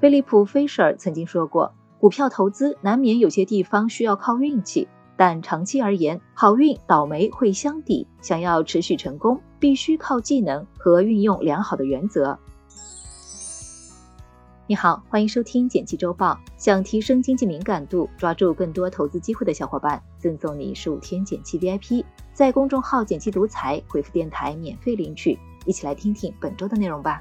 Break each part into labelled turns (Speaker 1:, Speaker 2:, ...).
Speaker 1: 菲利普·菲舍尔曾经说过，股票投资难免有些地方需要靠运气，但长期而言，好运倒霉会相抵。想要持续成功，必须靠技能和运用良好的原则。你好，欢迎收听简七周报。想提升经济敏感度，抓住更多投资机会的小伙伴，赠送你十五天简七 VIP，在公众号“简七独裁回复“电台”免费领取。一起来听听本周的内容吧。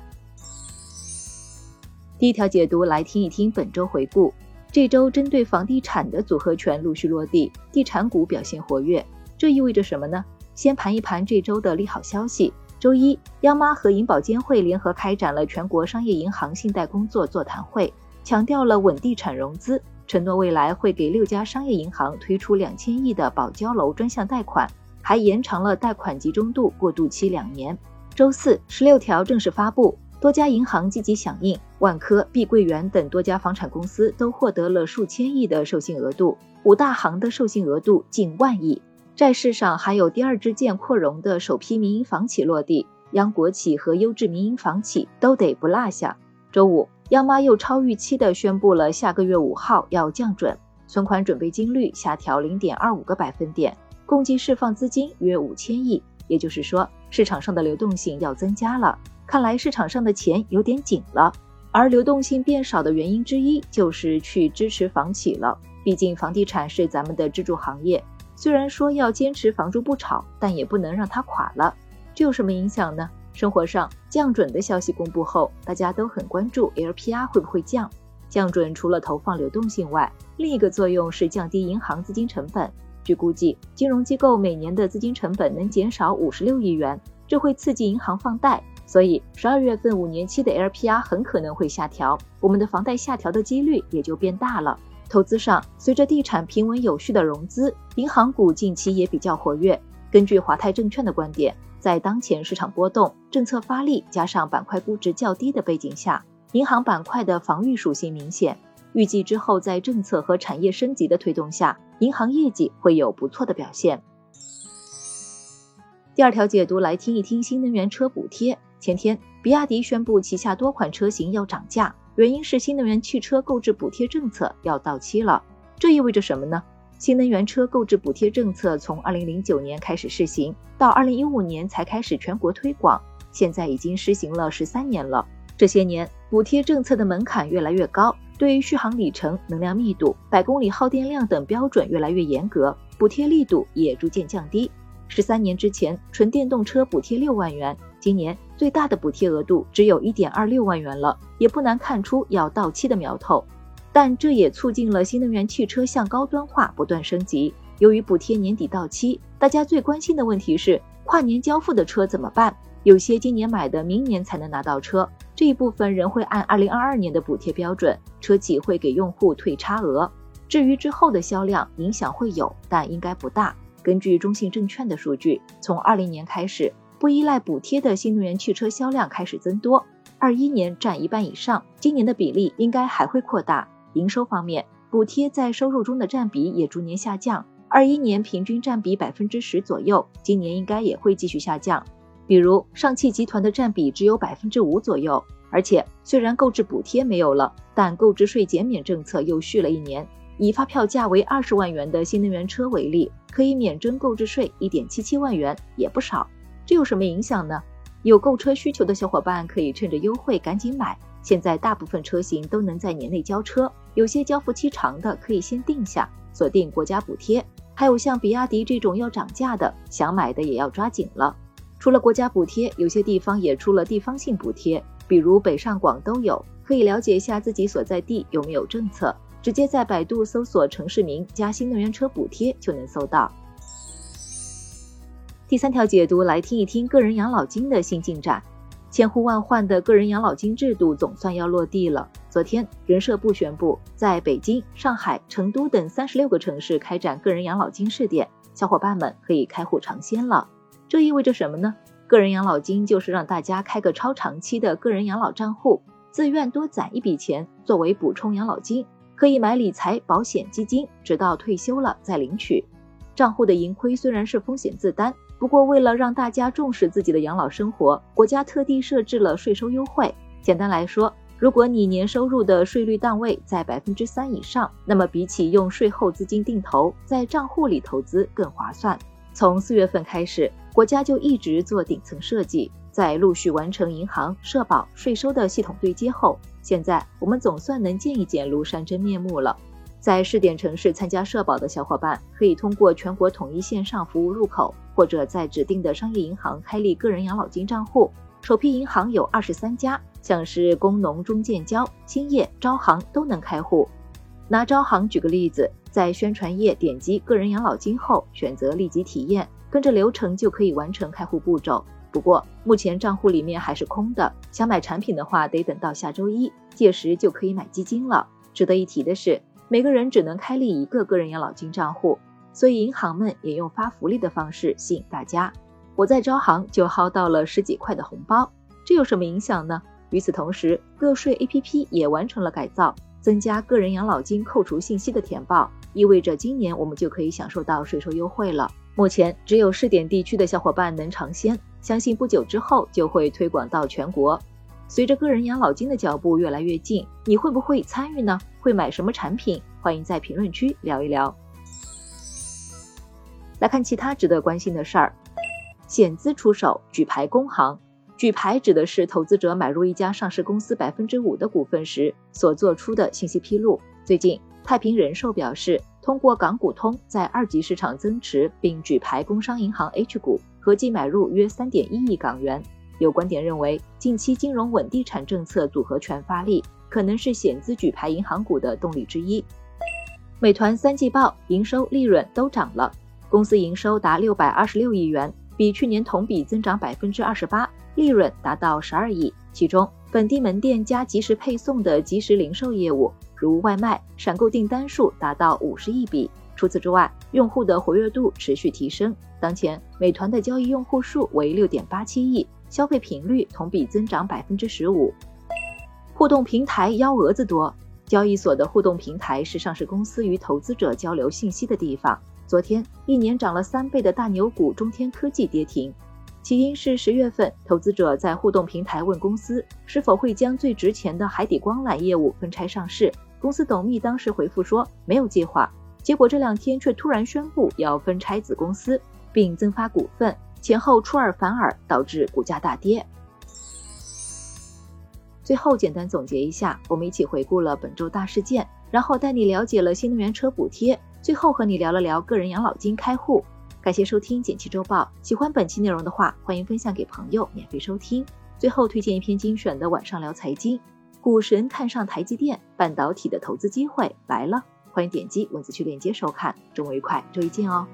Speaker 1: 第一条解读，来听一听本周回顾。这周针对房地产的组合拳陆续落地，地产股表现活跃，这意味着什么呢？先盘一盘这周的利好消息。周一，央妈和银保监会联合开展了全国商业银行信贷工作座谈会，强调了稳地产融资，承诺未来会给六家商业银行推出两千亿的保交楼专项贷款，还延长了贷款集中度过渡期两年。周四，十六条正式发布，多家银行积极响应，万科、碧桂园等多家房产公司都获得了数千亿的授信额度，五大行的授信额度近万亿。债市上还有第二支箭扩容的首批民营房企落地，央国企和优质民营房企都得不落下。周五，央妈又超预期的宣布了下个月五号要降准，存款准备金率下调零点二五个百分点，共计释放资金约五千亿，也就是说市场上的流动性要增加了。看来市场上的钱有点紧了，而流动性变少的原因之一就是去支持房企了，毕竟房地产是咱们的支柱行业。虽然说要坚持房住不炒，但也不能让它垮了。这有什么影响呢？生活上降准的消息公布后，大家都很关注 LPR 会不会降。降准除了投放流动性外，另一个作用是降低银行资金成本。据估计，金融机构每年的资金成本能减少五十六亿元，这会刺激银行放贷。所以，十二月份五年期的 LPR 很可能会下调，我们的房贷下调的几率也就变大了。投资上，随着地产平稳有序的融资，银行股近期也比较活跃。根据华泰证券的观点，在当前市场波动、政策发力加上板块估值较低的背景下，银行板块的防御属性明显。预计之后在政策和产业升级的推动下，银行业绩会有不错的表现。第二条解读来听一听新能源车补贴。前天，比亚迪宣布旗下多款车型要涨价。原因是新能源汽车购置补贴政策要到期了，这意味着什么呢？新能源车购置补贴政策从二零零九年开始试行，到二零一五年才开始全国推广，现在已经施行了十三年了。这些年，补贴政策的门槛越来越高，对于续航里程、能量密度、百公里耗电量等标准越来越严格，补贴力度也逐渐降低。十三年之前，纯电动车补贴六万元。今年最大的补贴额度只有一点二六万元了，也不难看出要到期的苗头。但这也促进了新能源汽车向高端化不断升级。由于补贴年底到期，大家最关心的问题是跨年交付的车怎么办？有些今年买的，明年才能拿到车，这一部分仍会按二零二二年的补贴标准，车企会给用户退差额。至于之后的销量，影响会有，但应该不大。根据中信证券的数据，从二零年开始。不依赖补贴的新能源汽车销量开始增多，二一年占一半以上，今年的比例应该还会扩大。营收方面，补贴在收入中的占比也逐年下降，二一年平均占比百分之十左右，今年应该也会继续下降。比如上汽集团的占比只有百分之五左右，而且虽然购置补贴没有了，但购置税减免政策又续了一年。以发票价为二十万元的新能源车为例，可以免征购置税一点七七万元，也不少。这有什么影响呢？有购车需求的小伙伴可以趁着优惠赶紧买。现在大部分车型都能在年内交车，有些交付期长的可以先定下，锁定国家补贴。还有像比亚迪这种要涨价的，想买的也要抓紧了。除了国家补贴，有些地方也出了地方性补贴，比如北上广都有，可以了解一下自己所在地有没有政策，直接在百度搜索城市名加新能源车补贴就能搜到。第三条解读来听一听个人养老金的新进展。千呼万唤的个人养老金制度总算要落地了。昨天，人社部宣布，在北京、上海、成都等三十六个城市开展个人养老金试点，小伙伴们可以开户尝鲜了。这意味着什么呢？个人养老金就是让大家开个超长期的个人养老账户，自愿多攒一笔钱作为补充养老金，可以买理财、保险、基金，直到退休了再领取。账户的盈亏虽然是风险自担。不过，为了让大家重视自己的养老生活，国家特地设置了税收优惠。简单来说，如果你年收入的税率档位在百分之三以上，那么比起用税后资金定投，在账户里投资更划算。从四月份开始，国家就一直做顶层设计，在陆续完成银行、社保、税收的系统对接后，现在我们总算能见一见庐山真面目了。在试点城市参加社保的小伙伴，可以通过全国统一线上服务入口，或者在指定的商业银行开立个人养老金账户。首批银行有二十三家，像是工农中建交、兴业、招行都能开户。拿招行举个例子。在宣传页点击个人养老金后，选择立即体验，跟着流程就可以完成开户步骤。不过目前账户里面还是空的，想买产品的话得等到下周一，届时就可以买基金了。值得一提的是，每个人只能开立一个个人养老金账户，所以银行们也用发福利的方式吸引大家。我在招行就薅到了十几块的红包，这有什么影响呢？与此同时，个税 APP 也完成了改造，增加个人养老金扣除信息的填报。意味着今年我们就可以享受到税收优惠了。目前只有试点地区的小伙伴能尝鲜，相信不久之后就会推广到全国。随着个人养老金的脚步越来越近，你会不会参与呢？会买什么产品？欢迎在评论区聊一聊。来看其他值得关心的事儿，险资出手举牌工行。举牌指的是投资者买入一家上市公司百分之五的股份时所做出的信息披露。最近。太平人寿表示，通过港股通在二级市场增持并举牌工商银行 H 股，合计买入约三点一亿港元。有观点认为，近期金融稳地产政策组合拳发力，可能是险资举牌银行股的动力之一。美团三季报营收利润都涨了，公司营收达六百二十六亿元，比去年同比增长百分之二十八，利润达到十二亿，其中本地门店加即时配送的即时零售业务。如外卖、闪购订单数达到五十亿笔。除此之外，用户的活跃度持续提升。当前，美团的交易用户数为六点八七亿，消费频率同比增长百分之十五。互动平台幺蛾子多，交易所的互动平台是上市公司与投资者交流信息的地方。昨天，一年涨了三倍的大牛股中天科技跌停，起因是十月份投资者在互动平台问公司是否会将最值钱的海底光缆业务分拆上市。公司董秘当时回复说没有计划，结果这两天却突然宣布要分拆子公司，并增发股份，前后出尔反尔，导致股价大跌。最后简单总结一下，我们一起回顾了本周大事件，然后带你了解了新能源车补贴，最后和你聊了聊个人养老金开户。感谢收听简七周报，喜欢本期内容的话，欢迎分享给朋友免费收听。最后推荐一篇精选的晚上聊财经。股神看上台积电，半导体的投资机会来了，欢迎点击文字区链接收看。周末愉快，周一见哦。